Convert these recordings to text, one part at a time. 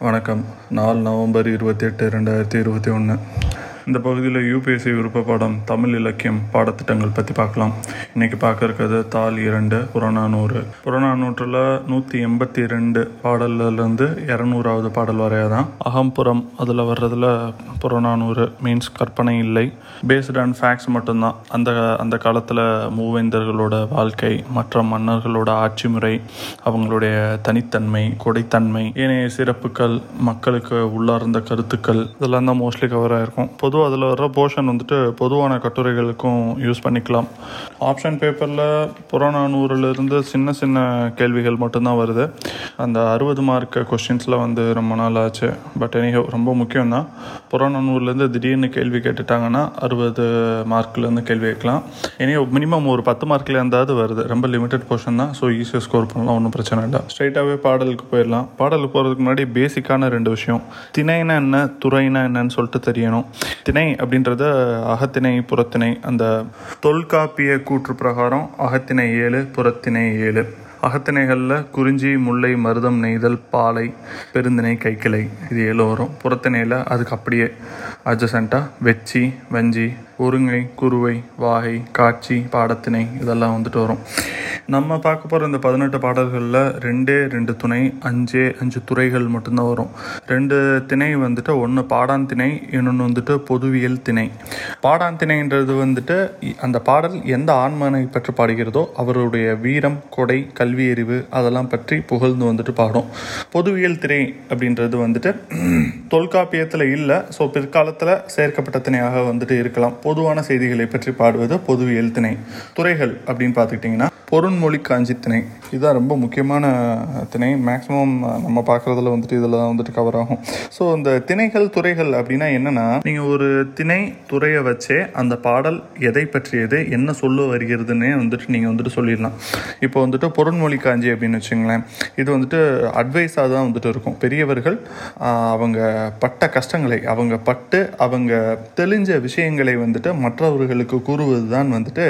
வணக்கம். நாலு நவம்பர் இருபத்தி எட்டு ரெண்டாயிரத்தி இருபத்தி ஒன்று இந்த பகுதியில் யூபிஎஸ்சி விருப்ப பாடம் தமிழ் இலக்கியம் பாடத்திட்டங்கள் பற்றி பார்க்கலாம். இன்னைக்கு பார்க்க இருக்கிறது தால் இரண்டு புறநானூறு. புறநானூற்றில் நூற்றி எண்பத்தி ரெண்டு பாடல்லேருந்து இரநூறாவது பாடல் வரையா தான் அகம்புறம் அதில் வர்றதுல புறநானூறு மீன்ஸ் கற்பனை இல்லை. பேஸ்ட் ஆன் ஃபேக்ட்ஸ் மட்டும்தான். அந்த அந்த காலத்தில் மூவேந்தர்களோட வாழ்க்கை மற்ற மன்னர்களோட ஆட்சி முறை அவங்களுடைய தனித்தன்மை கொடைத்தன்மை ஏனைய சிறப்புகள் மக்களுக்கு உள்ளார்ந்த கருத்துக்கள் இதெல்லாம் தான் மோஸ்ட்லி கவர் பொது பொதுவாக அதில் வர்ற போர்ஷன் வந்துட்டு பொதுவான கட்டுரைகளுக்கும் யூஸ் பண்ணிக்கலாம். ஆப்ஷன் பேப்பரில் புறநானூறுலேருந்து சின்ன சின்ன கேள்விகள் மட்டும்தான் வருது. அந்த அறுபது மார்க் கொஸ்டின்ஸில் வந்து ரொம்ப நாள் ஆச்சு பட் எனிஹோ ரொம்ப முக்கியம் தான் புறநானூறுலேருந்து திடீர்னு கேள்வி கேட்டுட்டாங்கன்னா அறுபது மார்க்லேருந்து கேள்வி கேட்கலாம். எனியோ மினிமம் ஒரு பத்து மார்க்கில் இருந்தாவது வருது. ரொம்ப லிமிட்டட் போர்ஷன் தான். ஸோ ஈஸியாக ஸ்கோர் பண்ணலாம். ஒன்றும் பிரச்சனை இல்லை. ஸ்ட்ரைட்டாகவே பாடலுக்கு போயிடலாம். பாடலுக்கு போகிறதுக்கு முன்னாடி பேசிக்கான ரெண்டு விஷயம். திணைனா என்ன துறைனா என்னன்னு சொல்லிட்டு தெரியணும். திணை அப்படின்றது அகத்திணை புறத்திணை அந்த தொல்காப்பிய கூற்று பிரகாரம் அகத்திணை ஏழு புறத்திணை ஏழு. அகத்திணைகளில் குறிஞ்சி முல்லை மருதம் நெய்தல் பாலை பெருந்திணை கைக்கிளை இது ஏழு வரும். புறத்திணையில் அதுக்கு அப்படியே அட்ஜசண்ட்டாக வெச்சி வஞ்சி ஒருங்கை குருவை வாகை காட்சி பாடத்திணை இதெல்லாம் வந்துட்டு வரும். நம்ம பார்க்க போகிற இந்த பதினெட்டு பாடல்களில் ரெண்டே ரெண்டு துணை அஞ்சே அஞ்சு துறைகள் மட்டும்தான் வரும். ரெண்டு திணை வந்துட்டு ஒன்று பாடான் திணை இன்னொன்று வந்துட்டு பொதுவியல் திணை. பாடான் திணைன்றது வந்துட்டு அந்த பாடல் எந்த ஆண்மனை பற்றி பாடுகிறதோ அவருடைய வீரம் கொடை கல்வி அறிவு அதெல்லாம் பற்றி புகழ்ந்து வந்துட்டு பாடும். பொதுவியல் திணை அப்படின்றது வந்துட்டு தொல்காப்பியத்தில் இல்லை ஸோ பிற்காலத்தில் சேர்க்கப்பட்ட திணையாக வந்துட்டு இருக்கலாம். பொதுவான செய்திகளை பற்றி பாடுவது பொதுவியல் திணை. துறைகள் அப்படின்னு பார்த்துக்கிட்டிங்கன்னா மொழி காஞ்சி திணை. இதுதான் ரொம்ப முக்கியமான திணை. மேக்ஸிமம் நம்ம பார்க்குறதுல வந்துட்டு இதில் தான் வந்துட்டு கவர் ஆகும். ஸோ இந்த திணைகள் துறைகள் அப்படின்னா என்னென்னா நீங்கள் ஒரு திணை துறையை வச்சே அந்த பாடல் எதை பற்றியது என்ன சொல்ல வருகிறதுன்னே வந்துட்டு நீங்கள் வந்துட்டு சொல்லிடலாம். இப்போ வந்துட்டு பொருண்மொழி காஞ்சி அப்படின்னு வச்சுங்களேன். இது வந்துட்டு அட்வைஸாக தான் வந்துட்டு இருக்கும். பெரியவர்கள் அவங்க பட்ட கஷ்டங்களை அவங்க பட்டு அவங்க தெளிஞ்ச விஷயங்களை வந்துட்டு மற்றவர்களுக்கு கூறுவது தான் வந்துட்டு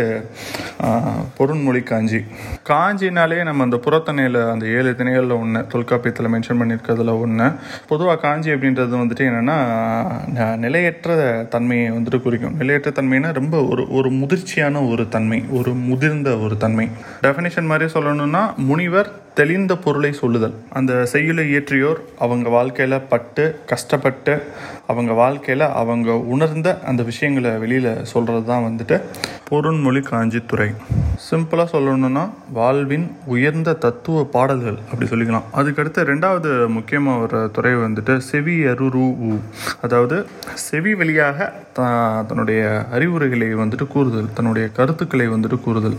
பொருண்மொழி காஞ்சி. காஞ்சினாலே நம்ம அந்த புறத்தணையில் அந்த ஏழு திணைகளில் ஒன்று தொல்காப்பியத்தில் மென்ஷன் பண்ணியிருக்கிறதுல ஒன்று பொதுவாக காஞ்சி அப்படின்றது வந்துட்டு என்னென்னா நிலையற்ற தன்மையை வந்துட்டு குறிக்கும். நிலையற்ற தன்மைனா ரொம்ப ஒரு ஒரு முதிர்ச்சியான ஒரு தன்மை ஒரு முதிர்ந்த ஒரு தன்மை. டெஃபினேஷன் மாதிரி சொல்லணும்னா முனிவர் தெளிந்த பொருளை சொல்லுதல். அந்த செய்யுளை இயற்றியோர் அவங்க வாழ்க்கையில் பட்டு கஷ்டப்பட்டு அவங்க வாழ்க்கையில் அவங்க உணர்ந்த அந்த விஷயங்களை வெளியில் சொல்கிறது தான் வந்துட்டு பொருண்மொழி காஞ்சித்துறை சிம்பிளாக சொல்லணும்னா வாழ்வின் உயர்ந்த தத்துவ பாடல்கள் அப்படி சொல்லிக்கலாம். அதுக்கடுத்து ரெண்டாவது முக்கியமாக ஒரு துறை வந்துட்டு செவி அருரு உ அதாவது செவி வழியாக த- தன்னுடைய அறிவுரைகளை வந்துட்டு கூறுதல் தன்னுடைய கருத்துக்களை வந்துட்டு கூறுதல்.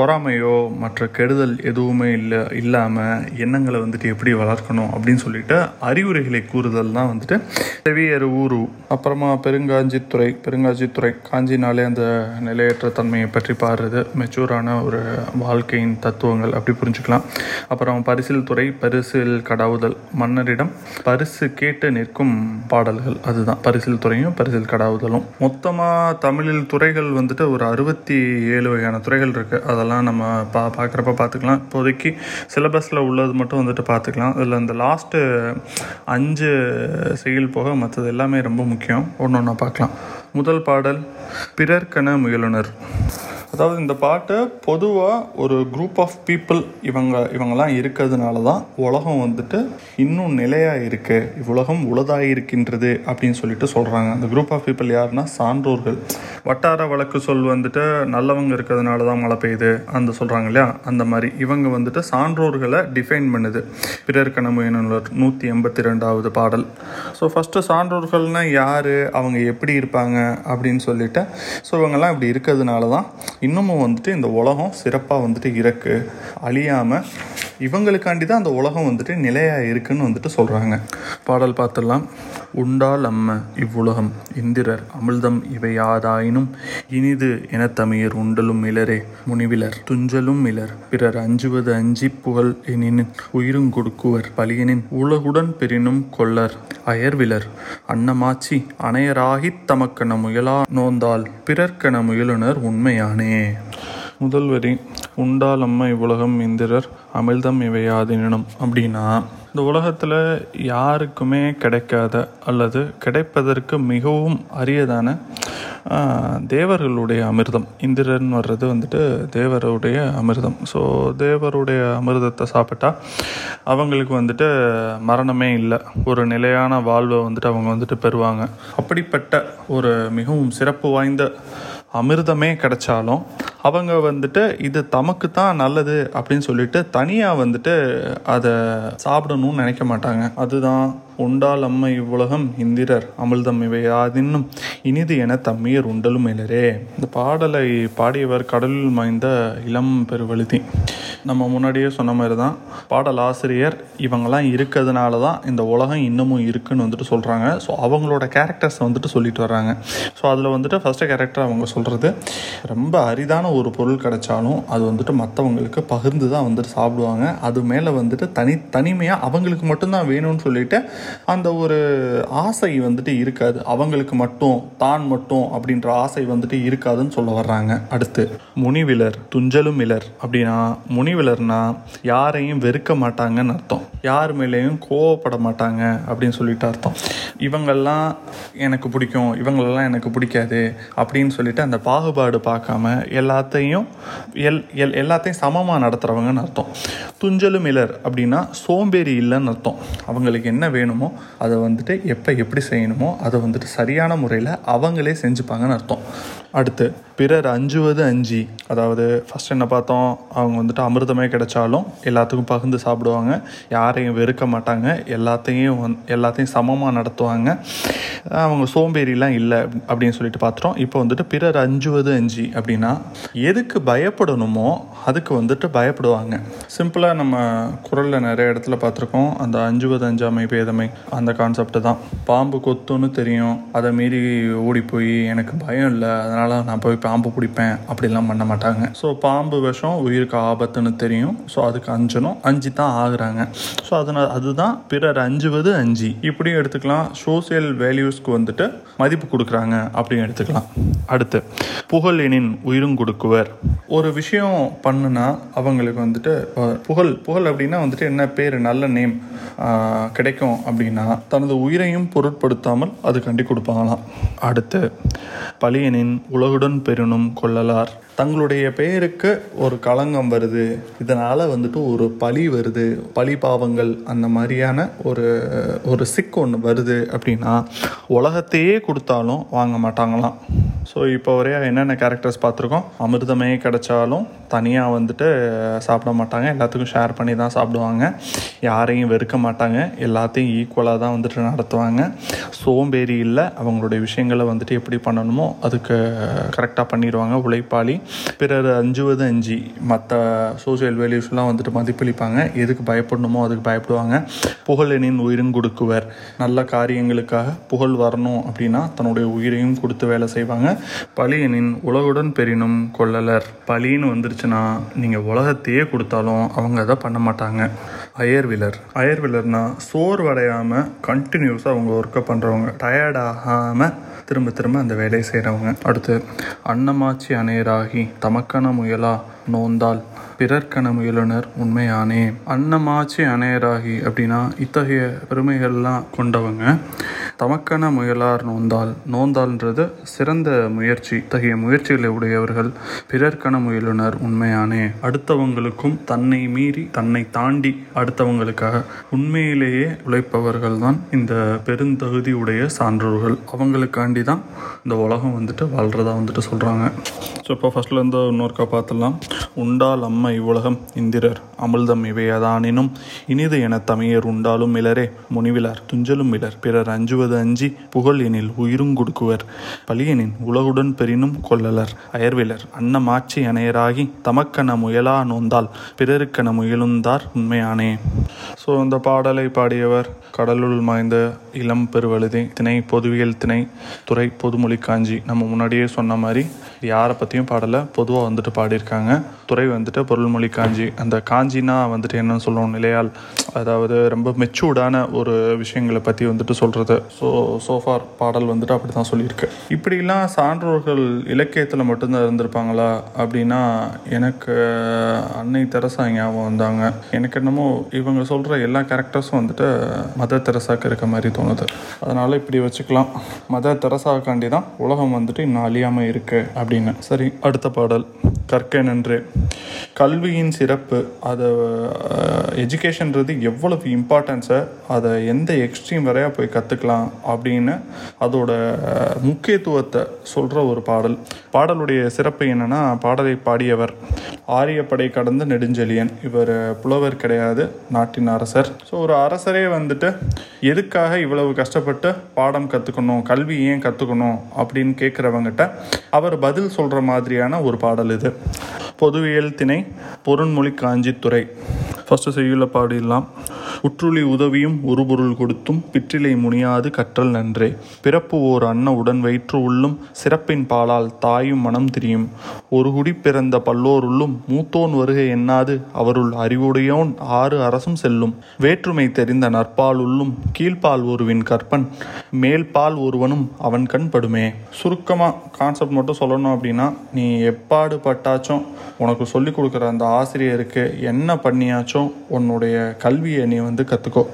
பொறாமையோ மற்ற கெடுதல் எதுவுமே இல்லை இல்லாமல் எண்ணங்களை வந்துட்டு எப்படி வளர்க்கணும் அப்படின்னு சொல்லிட்டு அறிவுரைகளை கூறுதல் தான் வந்துட்டு. செவியர் ஊரு அப்புறமா பெருங்காஞ்சித்துறை. பெருங்காஞ்சித்துறை காஞ்சினாலே அந்த நிலையற்ற தன்மையை பற்றி பாடுறது. மெச்சூரான ஒரு வாழ்க்கையின் தத்துவங்கள் அப்படி புரிஞ்சுக்கலாம். அப்புறம் பரிசில் துறை பரிசில் கடாவுதல் மன்னரிடம் பரிசு கேட்டு நிற்கும் பாடல்கள் அதுதான். பரிசில் துறையும் பரிசில் கடாவுதலும். மொத்தமாக தமிழில் துறைகள் வந்துட்டு ஒரு அறுபத்தி ஏழு வகையான துறைகள் இருக்குது அதெல்லாம் நம்ம பா பார்க்குறப்ப பார்த்துக்கலாம் இப்போதைக்கு சிலபஸில் உள்ளது மட்டும் வந்துட்டு பார்த்துக்கலாம் இதில் இந்த லாஸ்ட்டு அஞ்சு செயல் போக மற்றது எல்லாமே ரொம்ப முக்கியம். ஒன்று ஒன்றா பார்க்கலாம் முதல் பாடல் பிறர்கன முயலுனர் அதாவது இந்த பாட்டு பொதுவாக ஒரு குரூப் ஆஃப் பீப்புள் இவங்க இவங்கெல்லாம் இருக்கிறதுனால தான் உலகம் வந்துட்டு இன்னும் நிலையாக இருக்குது இவ்வுலகம் உலதாக இருக்கின்றது அப்படின்னு சொல்லிட்டு சொல்கிறாங்க அந்த குரூப் ஆஃப் பீப்புள் யாருன்னா சான்றோர்கள். வட்டார வழக்கு சொல் வந்துட்டு நல்லவங்க இருக்கிறதுனால தான் மழை பெய்யுது அந்த சொல்கிறாங்க இல்லையா? அந்த மாதிரி இவங்க வந்துட்டு சான்றோர்களை டிஃபைன் பண்ணுது. பிறர் கணமுயனுள்ளர் நூற்றி எண்பத்தி ரெண்டாவது பாடல். ஸோ ஃபஸ்ட்டு சான்றோர்கள்னால் யார்? அவங்க எப்படி இருப்பாங்க? அப்படின்னு சொல்லிட்டு ஸோ இவங்கெல்லாம் இப்படி இருக்கிறதுனால தான் இன்னமும் வந்துட்டு இந்த உலகம் சிறப்பாக வந்துட்டு இருக்குது அழியாமல் இவங்களுக்காண்டி தான் அந்த உலகம் வந்துட்டு நிலையாக இருக்குன்னு வந்துட்டு சொல்கிறாங்க பாடல் பார்த்துடலாம். உண்டால் அம்ம இவ்வுலகம் இந்திரர் அமிழ்தம் இவை யாதாயினும் இனிது எனத்தமியர் உண்டலும் இளரே முனிவிலர் துஞ்சலும் இலர். பிறர் அஞ்சுவது அஞ்சி புகழ் எனின் உயிரும் கொடுக்குவர் பலியனின் உலகுடன் பெரினும் கொள்ளர் அயர்விலர் அன்னமாச்சி அணையராகித் தமக்கென முயலா நோந்தால் பிறர்க்கென முயலுனர் உண்மையானே. முதல் வரி உண்டால் அம்மா இவ்வுலகம் இந்திரர் அமிழ்தம் இவையாதினும் அப்படின்னா இந்த உலகத்தில் யாருக்குமே கிடைக்காத அல்லது கிடைப்பதற்கு மிகவும் அரியதான தேவர்களுடைய அமிர்தம். இந்திரன் வர்றது வந்துட்டு தேவருடைய அமிர்தம். ஸோ தேவருடைய அமிர்தத்தை சாப்பிட்டா அவங்களுக்கு வந்துட்டு மரணமே இல்லை. ஒரு நிலையான வாழ்வை வந்துட்டு அவங்க வந்துட்டு பெறுவாங்க. அப்படிப்பட்ட ஒரு மிகவும் சிறப்பு வாய்ந்த அமிர்தமே கிடைச்சாலும் அவங்க வந்துட்டு இது தமக்கு தான் நல்லது அப்படின்னு சொல்லிட்டு தனியாக வந்துட்டு அதை சாப்பிடணும்னு நினைக்க மாட்டாங்க. அதுதான் உண்டால் அம்மை இவ்வுலகம் இந்திரர் அமிழ்தம் இவை யாதின்னும் இனிது என தம்மியர் உண்டலும் இலரே இந்த பாடலை பாடியவர் கடலில் மாய்ந்த இளம் பெருவழுதி. நம்ம முன்னாடியே சொன்ன மாதிரி தான் பாடல் ஆசிரியர் இவங்கெல்லாம் இருக்கிறதுனால தான் இந்த உலகம் இன்னமும் இருக்குன்னு வந்துட்டு சொல்கிறாங்க ஸோ அவங்களோட கேரக்டர்ஸை வந்துட்டு சொல்லிட்டு வர்றாங்க. ஸோ அதில் வந்துட்டு ஃபஸ்ட்டு கேரக்டர் அவங்க சொல்கிறது ரொம்ப அரிதான ஒரு பொருள் கிடைச்சாலும் அது வந்துட்டு மற்றவங்களுக்கு பகிர்ந்து தான் வந்துட்டு சாப்பிடுவாங்க. அது மேலே வந்துட்டு தனி தனிமையாக அவங்களுக்கு மட்டும்தான் வேணும்னு சொல்லிட்டு அந்த ஒரு ஆசை வந்துட்டு இருக்காது. அவங்களுக்கு மட்டும் தான் மட்டும் அப்படின்ற ஆசை வந்துட்டு இருக்காதுன்னு சொல்ல வர்றாங்க. அடுத்து முனிவிலர் துஞ்சலும் இலர். அப்படின்னா முனிவிலர்னா யாரையும் வெறுக்க மாட்டாங்கன்னு அர்த்தம். யார் மேலேயும் கோவப்பட மாட்டாங்க அப்படின்னு சொல்லிட்டு அர்த்தம். இவங்கெல்லாம் எனக்கு பிடிக்கும் இவங்களெல்லாம் எனக்கு பிடிக்காது அப்படின்னு சொல்லிட்டு அந்த பாகுபாடு பார்க்காம எல்லாத்தையும் எல் எல் எல்லாத்தையும் சமமாக நடத்துகிறவங்கன்னு அர்த்தம். துஞ்சலும் இலர் அப்படின்னா சோம்பேறி இல்லைன்னு அர்த்தம். அவங்களுக்கு என்ன வேணும் அதை வந்துட்டு எப்போ எப்படி செய்யணுமோ அதை வந்துட்டு சரியான முறையில் அவங்களே செஞ்சுப்பாங்கன்னு அர்த்தம். அடுத்து பிறர் அஞ்சுவது அஞ்சி. அதாவது ஃபஸ்ட் என்ன பார்த்தோம்? அவங்க வந்துட்டு அமிர்தமே கிடைச்சாலும் எல்லாத்துக்கும் பகிர்ந்து சாப்பிடுவாங்க. யாரையும் வெறுக்க மாட்டாங்க. எல்லாத்தையும் வந் எல்லாத்தையும் சமமாக நடத்துவாங்க. அவங்க சோம்பேறிலாம் இல்லை அப்படின்னு சொல்லிட்டு பார்த்துட்டோம் இப்போ வந்துட்டு பிறர் அஞ்சுவது அஞ்சு அப்படின்னா எதுக்கு பயப்படணுமோ அதுக்கு வந்துட்டு பயப்படுவாங்க. சிம்பிளாக நம்ம குரலில் நிறைய இடத்துல பார்த்துருக்கோம் அந்த அஞ்சுவது அஞ்சாமை பேதமை அந்த கான்செப்ட் தான். பாம்பு கொத்துன்னு தெரியும். அதை மீறி ஓடி போய் எனக்கு பயம் இல்லை. அதனால் நான் போய் பாம்பு பிடிப்பேன். அப்படிலாம் பண்ண மாட்டாங்க. ஸோ பாம்பு விஷம் உயிருக்கு ஆபத்துன்னு தெரியும். ஸோ அதுக்கு அஞ்சணும். அஞ்சு தான் ஆகுறாங்க. ஸோ அதனால் அதுதான் பிறர் அஞ்சுவது அஞ்சு. இப்படியும் எடுத்துக்கலாம். சோசியல் வேல்யூஸ்க்கு வந்துட்டு மதிப்பு கொடுக்குறாங்க. அப்படின்னு எடுத்துக்கலாம். அடுத்து புகழ் எனின் உயிரும் கொடுக்குவர். ஒரு விஷயம் பண்ணுனா அவங்களுக்கு வந்துட்டு புகழ் புகழ் அப்படின்னா வந்துட்டு என்ன பேர் நல்ல நேம் கிடைக்கும் அப்படின்னா தனது உயிரையும் பொருட்படுத்தாமல் அது கண்டி கொடுப்பாங்களாம். அடுத்து பழியனின் உலகுடன் பெருணும் கொள்ளலார். தங்களுடைய பெயருக்கு ஒரு களங்கம் வருது. இதனால் வந்துட்டு ஒரு பழி வருது. பழி பாவங்கள் அந்த மாதிரியான ஒரு ஒரு சிக் ஒன்று வருது அப்படின்னா உலகத்தையே கொடுத்தாலும் வாங்க மாட்டாங்களாம். ஸோ இப்போ வரையா என்னென்ன கேரக்டர்ஸ் பார்த்துருக்கோம்? அமிர்தமே கிடைச்சாலும் தனியாக வந்துட்டு சாப்பிட மாட்டாங்க. எல்லாத்துக்கும் ஷேர் பண்ணி தான் சாப்பிடுவாங்க. யாரையும் வெறுக்க மாட்டாங்க. எல்லாத்தையும் ஈக்குவலாக தான் வந்துட்டு நடத்துவாங்க. சோம்பேறி இல்லை. அவங்களுடைய விஷயங்களை வந்துட்டு எப்படி பண்ணணுமோ அதுக்கு கரெக்டாக பண்ணிடுவாங்க உழைப்பாளி. பிறர் அஞ்சுவது அஞ்சு. மற்ற சோசியல் வேல்யூஸ்லாம் வந்துட்டு மதிப்பளிப்பாங்க. எதுக்கு பயப்படணுமோ அதுக்கு பயப்படுவாங்க. புகழெனின் உயிரும் கொடுக்குவர். நல்ல காரியங்களுக்காக புகழ் வரணும் அப்படின்னா தன்னுடைய உயிரையும் கொடுத்து வேலை செய்வாங்க. பழியனின் உலகுடன் பெரினும் கொள்ளலர். பழின்னு வந்துருச்சுன்னா நீங்கள் உலகத்தையே கொடுத்தாலும் அவங்க அதை பண்ண மாட்டாங்க. அயர்விலர். அயர்விலர்னா சோர்வடையாமல் கண்டினியூஸாக அவங்க ஒர்க்கை பண்ணுறவங்க டயர்டாகாமல் திரும்ப திரும்ப அந்த வேலையை செய்கிறவங்க அடுத்து அன்னமாச்சி அணையராகி தமக்கன முயலா. நோந்தால். பிறர்க்கன முயலுனர் உண்மையானே. அன்னமாச்சி அணையராகி அப்படின்னா இத்தகைய பெருமைகள்லாம் கொண்டவங்க. தமக்கன முயலார் நோந்தால். நோந்தால்ன்றது சிறந்த முயற்சி. இத்தகைய முயற்சிகளை உடையவர்கள் பிறர்க்கன முயலுனர் உண்மையானே. அடுத்தவங்களுக்கும் தன்னை மீறி தன்னை தாண்டி அடுத்தவங்களுக்காக உண்மையிலேயே உழைப்பவர்கள் தான் இந்த பெருந்தகுதி உடைய சான்றோர்கள். அவங்களுக்காண்டி தான் இந்த உலகம் வந்துட்டு வாழ்றதா வந்துட்டு சொல்கிறாங்க ஸோ இப்போ ஃபஸ்ட்லேருந்து இன்னொருக்கா பார்த்துடலாம். உண்டால் அம்மை இவ்வுலகம் இந்திரர். அமிழ்தம் இவையதானினும். இனிது என தமியர் உண்டாலும் இலரே முனிவிலர் துஞ்சலும் இலர் பிறர் அஞ்சுவது அஞ்சி புகழ் எனில் உயிரும் கொடுக்குவர். பலியனின் உலகுடன் பெரினும் கொள்ளலர். அயர்விலர் அன்னமாட்சி அணையராகி தமக்கன முயலா நோந்தால் பிறருக்கென முயலுந்தார் உண்மையானே. ஸோ இந்த பாடலை பாடியவர் கடலுள் மாய்ந்த இளம் பெருவழுதி திணை பொதுவியல் திணை துறை பொதுமொழி காஞ்சி. நம்ம முன்னாடியே சொன்ன மாதிரி யாரை பற்றியும் பாடலை பொதுவாக வந்துட்டு பாடியிருக்காங்க. துறை வந்துட்டு பொருள்மொழி காஞ்சி. அந்த காஞ்சி காஞ்சினா வந்துட்டு என்னன்னு சொல்லுவோம் நிலையால் அதாவது ரொம்ப மெச்சூர்டான ஒரு விஷயங்களை பற்றி வந்துட்டு சொல்கிறது ஸோ சோஃபார் பாடல் வந்துட்டு அப்படி தான் சொல்லியிருக்கு. இப்படிலாம் சான்றோர்கள் இலக்கியத்தில் மட்டும்தான் இருந்திருப்பாங்களா? அப்படின்னா எனக்கு அன்னை தெரசா ஞாபகம் வந்தாங்க. எனக்கு என்னமோ இவங்க சொல்கிற எல்லா கேரக்டர்ஸும் வந்துட்டு மதர் தெரசாக்கு இருக்க மாதிரி தோணுது. அதனால் இப்படி வச்சுக்கலாம். மதர் தெரசாக்காண்டி தான் உலகம் வந்துட்டு இன்னும் அழியாமல் இருக்குது அப்படின்னு. சரி அடுத்த பாடல். கற்க நன்று. கல்வியின் சிறப்பு அது அதை எஜுகேஷன்றது எவ்வளவு இம்பார்ட்டன்ஸை அதை எந்த எக்ஸ்ட்ரீம் வரையா போய் கற்றுக்கலாம் அப்படின்னு அதோட முக்கியத்துவத்தை சொல்கிற ஒரு பாடல். பாடலுடைய சிறப்பு என்னன்னா பாடலை பாடியவர் ஆரியப்படை கடந்த நெடுஞ்செழியன். இவர் புலவர் கிடையாது நாட்டின் அரசர். ஸோ ஒரு அரசரே வந்துட்டு எதுக்காக இவ்வளவு கஷ்டப்பட்டு பாடம் கற்றுக்கணும் கல்வி ஏன் கற்றுக்கணும் அப்படின்னு கேட்குறவங்கிட்ட அவர் பதில் சொல்கிற மாதிரியான ஒரு பாடல் இது. பொதுவியல் திணை பொருண்மொழி காஞ்சித்துறை. ஃபஸ்ட்டு செய்யுள்ள பாடிடலாம் உற்றுளி உதவியும் ஒரு பொருள் கொடுத்தும் பிற்றிலை முனியாது கற்றல் நன்றே. பிறப்பு ஓர் அன்ன உடன் வயிற்று உள்ளும் சிறப்பின் பாலால் தாயும் மனம் திரியும். ஒரு குடி பிறந்த பல்லோருள்ளும் மூத்தோன் வருகை எண்ணாது அவருள் அறிவுடையோன் ஆறு அரசும் செல்லும். வேற்றுமை தெரிந்த நற்பால் உள்ளும் கீழ்பால் ஒருவின் கற்பன். மேல்பால் ஒருவனும் அவன் கண் படுமே. சுருக்கமாக கான்செப்ட் மட்டும் சொல்லணும் அப்படின்னா நீ எப்பாடு பட்டாச்சும் உனக்கு சொல்லிக் கொடுக்குற அந்த ஆசிரியருக்கு என்ன பண்ணியாச்சும் உன்னுடைய கல்வியை நீ வந்து கற்றுக்கோ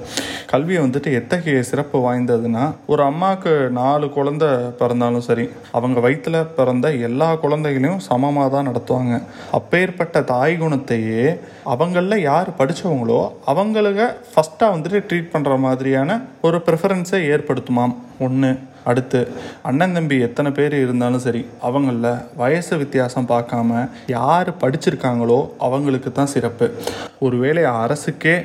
கல்வியை வந்துட்டு எத்தகைய சிறப்பு வாய்ந்ததுன்னா ஒரு அம்மாவுக்கு நாலு குழந்தை பிறந்தாலும் சரி அவங்க வயிற்றில் பிறந்த எல்லா குழந்தைகளையும் சமமாக தான் நடத்துவாங்க. அப்பேற்பட்ட தாய் குணத்தையே அவங்களில் யார் படித்தவங்களோ அவங்களுக்கு ஃபஸ்ட்டாக வந்துட்டு ட்ரீட் பண்ணுற மாதிரியான ஒரு ப்ரிஃபரன்ஸை ஏற்படுத்துமாம். ஒன்று அடுத்து அண்ணன் தம்பி எத்தனை பேர் இருந்தாலும் சரி அவங்களில் வயசு வித்தியாசம் பார்க்காம யார் படிச்சிருக்காங்களோ அவங்களுக்கு தான் சிறப்பு. ஒருவேளை அரசுக்கே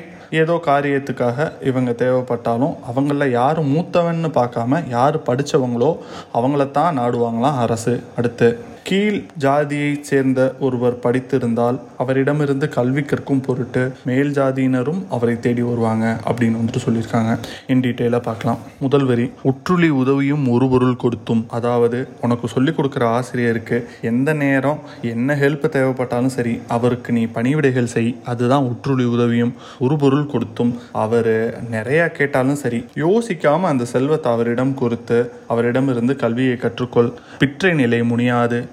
ஏதோ காரியத்துக்காக இவங்க தேவைப்பட்டாலும் அவங்களில் யார் மூத்தவன்னு பார்க்காம யார் படித்தவங்களோ அவங்கள தான் நாடுவாங்களாம் அரசு அடுத்து. கீழ் ஜாதியைச் சேர்ந்த ஒருவர் படித்திருந்தால் அவரிடமிருந்து கல்வி கற்கும் பொருட்டு மேல் ஜாதியினரும் அவரை தேடி வருவாங்க அப்படின்னு வந்துட்டு சொல்லியிருக்காங்க. இன் டீட்டெயிலாக பார்க்கலாம். முதல் வரி உற்றுளி உதவியும் ஒரு பொருள் கொடுத்தும். அதாவது உனக்கு சொல்லிக் கொடுக்குற ஆசிரியருக்கு எந்த நேரம் என்ன ஹெல்ப் தேவைப்பட்டாலும் சரி அவருக்கு நீ பணிவிடைகள் செய். அதுதான் உற்றுளி உதவியும் ஒரு பொருள் கொடுத்தும். அவர் நிறையா கேட்டாலும் சரி யோசிக்காமல் அந்த செல்வத்தை அவரிடம் கொடுத்து அவரிடமிருந்து கல்வியை கற்றுக்கொள். பிற்றை நிலை முனியாது.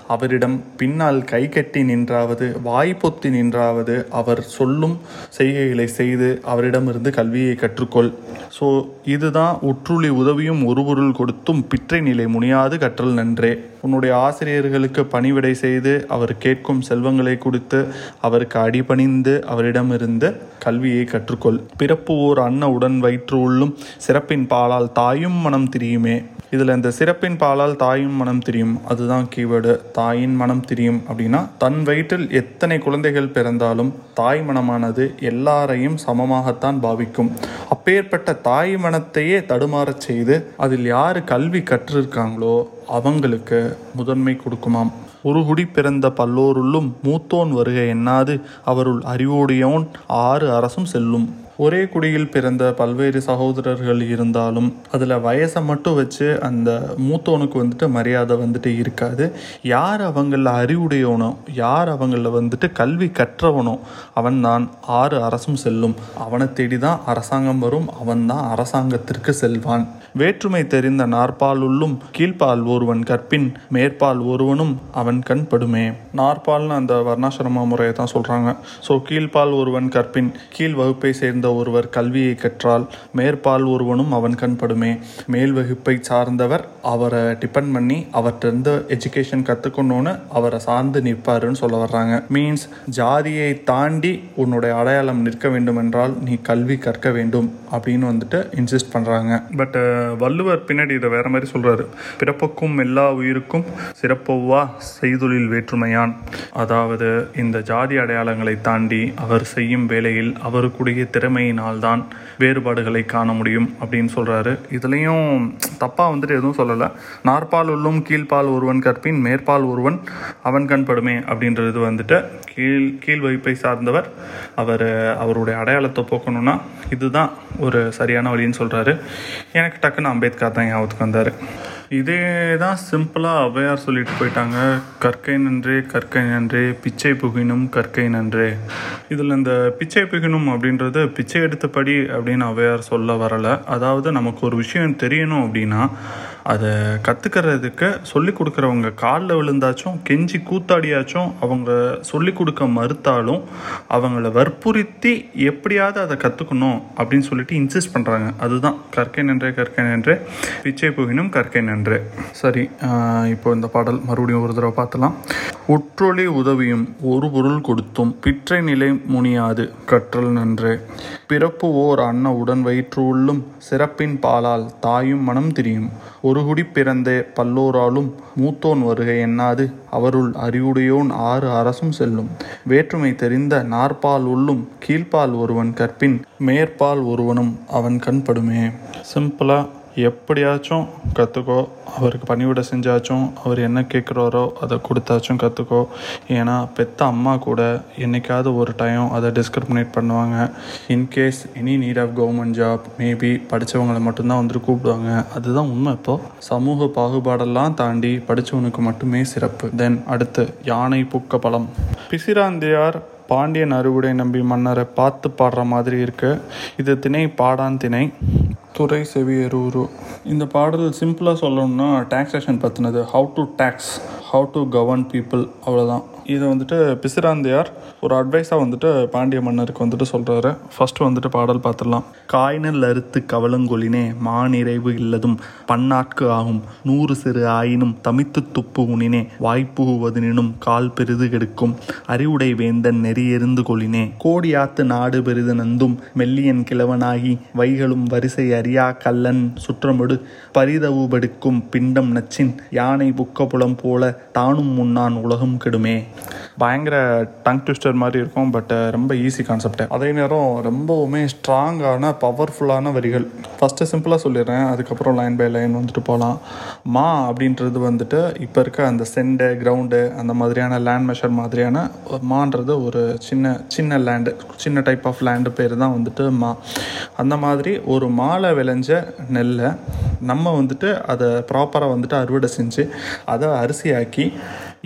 அவரிடம் பின்னால் கை கட்டி நின்றாவது வாய் பொத்தி நின்றாவது அவர் சொல்லும் செய்கைகளை செய்து அவரிடமிருந்து கல்வியை கற்றுக்கொள். ஸோ இதுதான் உற்றுளி உதவியும் ஒரு பொருள் கொடுத்தும் பிற்றை நிலை முனியாது கற்றல் நன்றே. உன்னுடைய ஆசிரியர்களுக்கு பணிவிடை செய்து அவர் கேட்கும் செல்வங்களை கொடுத்து அவருக்கு அடிபணிந்து அவரிடமிருந்து கல்வியை கற்றுக்கொள். பிறப்பு ஓர் அன்ன உடன் வயிற்று உள்ளும் சிறப்பின் பாலால் தாயும் மனம் திரியுமே. இதில் இந்த சிறப்பின் பாலால் தாயும் மனம் திரியும். அதுதான் கீவேர்டு. தாயின் மனம் திரியும் அப்படின்னா தன் வயிற்றில் எத்தனை குழந்தைகள் பிறந்தாலும் தாய் மனமானது எல்லாரையும் சமமாகத்தான் பாவிக்கும். அப்பேற்பட்ட தாய் மனத்தையே தடுமாறச் செய்து அதில் யார் கல்வி கற்றிருக்காங்களோ அவங்களுக்கு முதன்மை கொடுக்குமாம். ஒரு குடி பிறந்த பல்லோருள்ளும் மூத்தோன் வருகை எண்ணாது அவருள் அறிவுடையோன் ஆறு அரசும் செல்லும். ஒரே குடியில் பிறந்த பல்வேறு சகோதரர்கள் இருந்தாலும் அதில் வயசை மட்டும் வச்சு அந்த மூத்தவனுக்கு வந்துட்டு மரியாதை வந்துட்டு இருக்காது. யார் அவங்களில் அறிவுடையவனோ யார் அவங்களில் வந்துட்டு கல்வி கற்றவனோ அவன் தான் ஆறு அரசும் செல்லும். அவனை தேடி தான் அரசாங்கம் வரும் அவன் தான் அரசாங்கத்திற்கு செல்வான். வேற்றுமை தெரிந்த நாற்பால் உள்ளும் கீழ்ப்பால் ஒருவன் கற்பின் மேற்பால் ஒருவனும் அவன் கண் படுமே நாற்பால்னு அந்த வர்ணாசிரம முறையை தான் சொல்கிறாங்க ஸோ கீழ்ப்பால் ஒருவன் கற்பின் கீழ் வகுப்பை சேர்ந்த ஒருவர் கல்வியை கற்றால் மேற்பால் ஒருவனும் அவன் கண் படுமே மேல் வகுப்பை சார்ந்தவர் அவரை டிபெண்ட் பண்ணி அவர்கிட்ட எஜுகேஷன் கற்றுக்கணும்னு அவரை சார்ந்து நிற்பாருன்னு சொல்ல வர்றாங்க. மீன்ஸ் ஜாதியை தாண்டி உன்னுடைய அடையாளம் நிற்க வேண்டும் என்றால் நீ கல்வி கற்க வேண்டும் அப்படின்னு வந்துட்டு இன்சிஸ்ட் பண்ணுறாங்க பட் வள்ளுவர் பின்னாடி இதை வேற மாதிரி சொல்றாரு. பிறப்புக்கும் எல்லா உயிருக்கும் சிறப்பொவ்வா செய்தொழில் வேற்றுமையான். அதாவது இந்த ஜாதி அடையாளங்களை தாண்டி அவர் செய்யும் வேலையில் அவருக்குடைய திறமையினால்தான் வேறுபாடுகளை காண முடியும் அப்படின்னு சொல்றாரு. இதுலேயும் தப்பா வந்துட்டு எதுவும் சொல்லலை. நாற்பால் உள்ளும் கீழ்பால் ஒருவன் கற்பின் மேற்பால் ஒருவன் அவன் கண்படுமே அப்படின்றது வந்துட்டு கீழ் கீழ் வகுப்பை சார்ந்தவர் அவர் அவருடைய அடையாளத்தை போக்கணும்னா இதுதான் ஒரு சரியான வழின்னு சொல்கிறாரு எனக்கு டக்குன்னு அம்பேத்கர் தான் ஞாபகத்துக்கு வந்தார். இதே தான் சிம்பிளாக ஔவையார் சொல்லிட்டு போயிட்டாங்க. கற்கை நன்றே கற்கை நன்றே பிச்சை புகினும் கற்கை நன்றே. இதில் இந்த பிச்சை புகினும் அப்படின்றது பிச்சை எடுத்தபடி அப்படின்னு ஔவையார் சொல்ல வரலை. அதாவது நமக்கு ஒரு விஷயம் தெரியணும் அப்படின்னா அதை கற்றுக்கிறதுக்கு சொல்லி கொடுக்குறவங்க காலில் விழுந்தாச்சும் கெஞ்சி கூத்தாடியாச்சும் அவங்க சொல்லி கொடுக்க மறுத்தாலும் அவங்கள வற்புறுத்தி எப்படியாவது அதை கற்றுக்கணும் அப்படின்னு சொல்லிட்டு இன்சிஸ்ட் பண்ணுறாங்க அதுதான். கற்கை நன்றே கற்கை நன்றே. பிச்சை புகினும் கற்கை நன்றே. சரி இப்போ இந்த பாடல் மறுபடியும் ஒரு தடவை பார்த்தலாம். உற்றொளி உதவியும் ஒரு பொருள் கொடுத்தும் பிற்றை நிலை முனியாது. கற்றல் நன்றே. பிறப்பு ஓர் அன்ன உடன் வயிற்று உள்ளும் சிறப்பின் பாலால் தாயும் மனம் திரியும். ஒரு குடி பிறந்தே பல்லோராலும் மூத்தோன் வருகை எண்ணாது அவருள் அறிவுடையோன் ஆறு அரசும் செல்லும். வேற்றுமை தெரிந்த நாற்பால் உள்ளும் கீழ்ப்பால் ஒருவன் கற்பின் மேற்பால் ஒருவனும் அவன் கண்படுமே. சிம்பிளாக எப்படியாச்சும் கற்றுக்கோ அவருக்கு பணிவிட செஞ்சாச்சும் அவர் என்ன கேட்குறாரோ அதை கொடுத்தாச்சும் கற்றுக்கோ ஏன்னா பெத்த அம்மா கூட என்னைக்காவது ஒரு டைம் அதை டிஸ்கிரிமினேட் பண்ணுவாங்க. In case any need of government job maybe படித்தவங்களை மட்டும்தான் வந்துட்டு கூப்பிடுவாங்க. அதுதான் உண்மை இப்போது சமூக பாகுபாடெல்லாம் தாண்டி படித்தவனுக்கு மட்டுமே சிறப்பு. தென் அடுத்து யானை புக்க பழம். பிசிராந்தியார் பாண்டியன் அறுவுடை நம்பி மன்னரை பார்த்து பாடுற மாதிரி இருக்கு. இது திணை பாடான் திணை. துறை செவியரூரு இந்த பாடல் சிம்பிளாக சொல்லணும்னா taxation பற்றினது how to tax how to govern people அவ்வளோதான் இதை வந்துட்டு பிசிராந்தையார் ஒரு அட்வைஸாக வந்துட்டு பாண்டிய மன்னருக்கு வந்துட்டு சொல்கிறாரு ஃபஸ்ட்டு வந்துட்டு பாடல் பார்த்துடலாம் காய்நல் அறுத்து கவலங்கொழினே மாநிறைவு இல்லதும் பன்னாட்கு ஆகும். நூறு சிறு ஆயினும் தமித்து துப்பு உனினே வாய்ப்புகுவதனினும் கால் பெரிது கெடுக்கும். அறிவுடை வேந்தன் நெறியெறிந்து கொளினே கோடியாத்து நாடு பெரிது நந்தும் மெல்லியன் கிழவனாகி வைகளும் வரிசை அறியா கல்லன் சுற்றமொடு பரிதவுபடுக்கும் பிண்டம் நச்சின் யானை புக்கப்புலம் போல தானும் முன்னான் உலகம் கெடுமே. பயங்கர டங் ட்விஸ்டர் மாதிரி இருக்கும் பட் uh, ரொம்ப ஈஸி கான்செப்ட் அதே நேரம் ரொம்பவுமே ஸ்ட்ராங்கான பவர்ஃபுல்லான வரிகள். ஃபஸ்ட்டு சிம்பிளாக சொல்லிடுறேன் அதுக்கப்புறம் லைன் பை லைன் வந்துட்டு போகலாம் மா அப்படின்றது வந்துட்டு இப்போ இருக்க அந்த செண்டு கிரவுண்டு அந்த மாதிரியான லேண்ட் மெஷர் மாதிரியான மான்றது ஒரு சின்ன சின்ன லேண்டு சின்ன டைப் ஆஃப் லேண்டு பேர் தான் வந்துட்டு மா. அந்த மாதிரி ஒரு மாலை விளைஞ்ச நெல்லை நம்ம வந்துட்டு அதை ப்ராப்பராக வந்துட்டு அறுவடை செஞ்சு அதை அரிசியாக்கி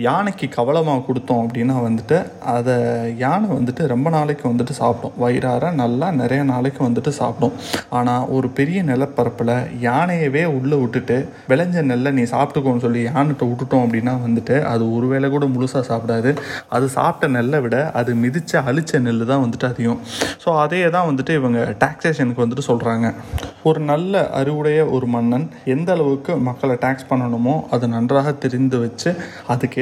யானைக்கு கவலமாக கொடுத்தோம் அப்படின்னா வந்துட்டு அதை யானை வந்துட்டு ரொம்ப நாளைக்கு வந்துட்டு சாப்பிடும். வயிறார நல்லா நிறைய நாளைக்கு வந்துட்டு சாப்பிடும். ஆனால் ஒரு பெரிய நிலப்பரப்பில் யானையவே உள்ளே விட்டுட்டு விளைஞ்ச நெல்லை நீ சாப்பிட்டுக்கோன்னு சொல்லி யானைகிட்ட விட்டுட்டோம் அப்படின்னா வந்துட்டு அது ஒரு வேளை கூட முழுசாக சாப்பிடாது. அது சாப்பிட்ட நெல்லை விட அது மிதிச்ச அழிச்ச நெல் தான் வந்துட்டு அதிகம். ஸோ அதே தான் வந்துட்டு இவங்க டாக்ஸேஷனுக்கு வந்துட்டு சொல்கிறாங்க ஒரு நல்ல அறிவுடைய ஒரு மன்னன் எந்த அளவுக்கு மக்களை டேக்ஸ் பண்ணணுமோ அதை நன்றாக தெரிந்து வச்சு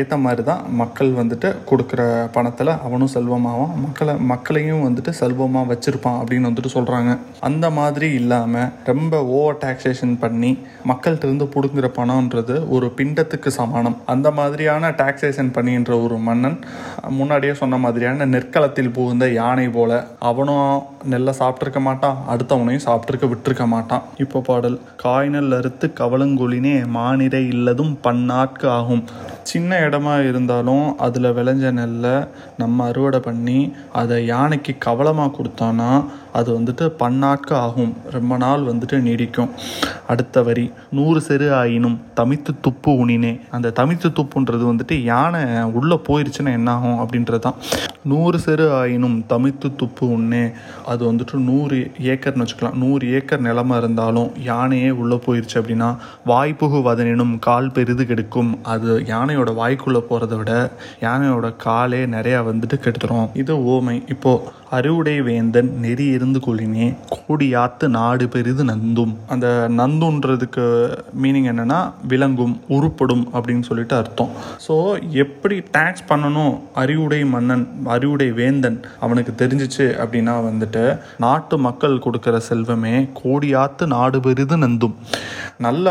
அதுக்கேற்ற மாதிரி தான் மக்கள் வந்துட்டு கொடுக்குற பணத்தில் அவனும் செல்வமாவான். மக்களை மக்களையும் வந்துட்டு செல்வமாக வச்சுருப்பான் அப்படின்னு வந்துட்டு சொல்கிறாங்க அந்த மாதிரி இல்லாமல் ரொம்ப ஓவர் டாக்ஸேஷன் பண்ணி மக்கள்கிட்ட இருந்து பிடுங்குற பணம்ன்றது ஒரு பிண்டத்துக்கு சமானம். அந்த மாதிரியான டாக்ஸேஷன் பண்ணின்ற ஒரு மன்னன் முன்னாடியே சொன்ன மாதிரியான நெற்களத்தில் புகுந்த யானை போல அவனும் நெல்லை சாப்பிட்ருக்க மாட்டான் அடுத்தவனையும் சாப்பிட்ருக்க விட்டுருக்க மாட்டான் இப்போ பாடல் காய்நெல் அறுத்து கவலங்குழினே மானிரை இல்லதும் பன்னாட்கு ஆகும். சின்ன இடமா இருந்தாலும் அதில் விளைஞ்ச நெல்லை நம்ம அறுவடை பண்ணி அதை யானைக்கு கவலமாக கொடுத்தோன்னா அது வந்துட்டு பன்னாட்கு ஆகும். ரொம்ப நாள் வந்துட்டு நீடிக்கும். அடுத்த வரி நூறு செரு ஆயினும் தமித்து துப்பு உனினே. அந்த தமித்து துப்புன்றது வந்துட்டு யானை உள்ளே போயிருச்சுன்னா என்ன ஆகும் அப்படின்றது தான் நூறு செரு ஆயினும் தமித்து துப்பு உன்னே. அது வந்துட்டு நூறு ஏக்கர்னு வச்சுக்கலாம். நூறு ஏக்கர் நிலமா இருந்தாலும் யானையே உள்ளே போயிருச்சு அப்படின்னா வாய்ப்புகு வதனினும் கால் பெரிது கெடுக்கும். அது யானையோட வாய்க்குள்ளே போகிறத விட யானையோட காலே நிறையா வந்துட்டு கெடுத்துரும். இது ஓமை. இப்போது அறுவுடை வேந்தன் நெறி இருந்து கொள்ளினே கோடியாத்து நாடு பெரிது நந்தும். அந்த நந்துன்றதுக்கு மீனிங் என்னன்னா விளங்கும் உருப்படும் அப்படின்னு சொல்லிட்டு அர்த்தம். ஸோ எப்படி டேக்ஸ் பண்ணணும்? அறிவுடை மன்னன் அறிவுடை வேந்தன் அவனுக்கு தெரிஞ்சிச்சு அப்படின்னா வந்துட்டு நாட்டு மக்கள் கொடுக்குற செல்வமே கோடியாத்து நாடு பெரிது நந்தும். நல்ல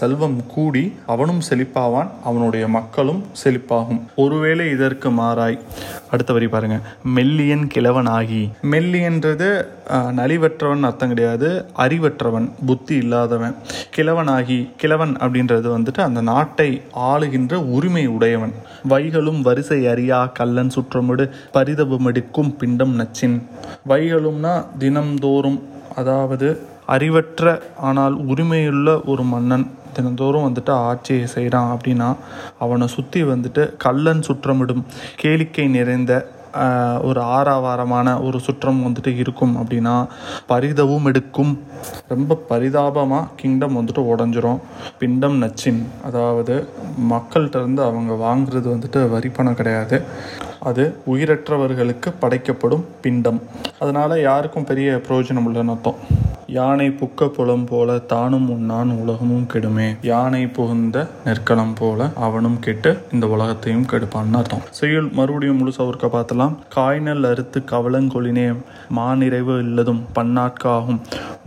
செல்வம் கூடி அவனும் செழிப்பாவான் அவனுடைய மக்களும் செழிப்பாகும். ஒருவேளை இதற்கு மாறாய். அடுத்த வரி பாருங்க. மெல்லியன் கிழவன் ஆகி மெல்லின்றது நலிவற்றவன் அர்த்தம் கிடையாது அறிவற்றவன் புத்தி இல்லாதவன் கிழவனாகி கிழவன் அப்படின்றது வந்துட்டு அந்த நாட்டை ஆளுகின்ற உரிமை உடையவன். வைகளும் வரிசை அறியா கல்லன் சுற்றமிடு பரிதபமெடுக்கும் பிண்டம் நச்சின். வைகளும்னா தினம்தோறும் அதாவது அறிவற்ற ஆனால் உரிமையுள்ள ஒரு மன்னன். தினந்தோறும் வந்துட்டு ஆட்சியை செய்கிறான் அப்படின்னா அவனை சுற்றி வந்துட்டு கள்ளன் சுற்றமிடும் கேளிக்கை நிறைந்த ஒரு ஆறாவாரமான ஒரு சுற்றம் வந்துட்டு இருக்கும் அப்படின்னா பரிதவும் எடுக்கும். ரொம்ப பரிதாபமாக கிங்டம் வந்துட்டு உடஞ்சிரும். பிண்டம் நச்சின். அதாவது மக்கள்கிட்ட இருந்து அவங்க வாங்குறது வந்துட்டு வரி பணம் கிடையாது. அது உயிரற்றவர்களுக்கு படைக்கப்படும் பிண்டம். அதனால் யாருக்கும் பெரிய பிரயோஜனம் இல்லைன்னு அர்த்தம். யானை புக்க புலம் போல தானும் உண்ணான் உலகமும் கெடுமே. யானை புகுந்த நெற்களம் போல அவனும் கெட்டு இந்த உலகத்தையும் கெடுப்பான்னு அர்த்தம். செய்யுள் மறுபடியும் முழுசா ஒருக்க பார்த்தலாம் காய்நல் அறுத்து கவலங்கொழினே மாநிறைவு இல்லதும் பன்னாட்காகும்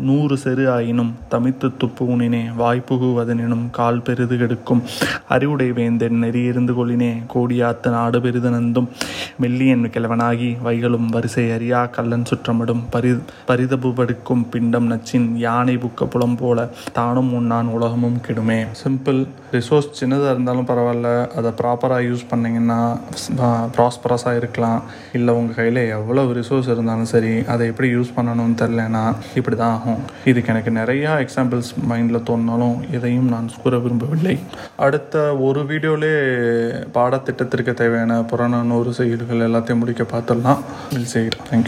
நூறு செரு ஆயினும் தமித்து துப்புனினே வாய்ப்புகுவதனினும் கால் பெரிது கெடுக்கும். அறிவுடை வேந்தன் நெறியிருந்து கொள்ளினே கோடியாத்து நாடு பெரிதனந்தும் மெல்லியன் கிழவனாகி வைகளும் வரிசை அறியா கள்ளன் சுற்றமிடும் பரி பரிதபுபடுக்கும் பிண்டம் நச்சின் யானை புக்க புலம் போல தானும் உண்ணான் உலகமும் கெடுமே. சிம்பிள் ரிசோர்ஸ் சின்னதாக இருந்தாலும் பரவாயில்ல. அதை ப்ராப்பராக யூஸ் பண்ணிங்கன்னா ப்ராஸ்பரஸாக இருக்கலாம். இல்லை உங்கள் கையில் எவ்வளோ ரிசோர்ஸ் இருந்தாலும் சரி அதை எப்படி யூஸ் பண்ணணும்னு தெரிலனா இப்படி தான் ஆகும். இதுக்கு எனக்கு நிறையா எக்ஸாம்பிள்ஸ் மைண்டில் தோணினாலும் எதையும் நான் கூற விரும்பவில்லை. அடுத்த ஒரு வீடியோலே பாடத்திட்டத்திற்கு தேவையான புறநானூறு செயல்கள் எல்லாத்தையும் முடிக்க பார்த்துடலாம். வில் செய்கிறேன் தேங்க்யூ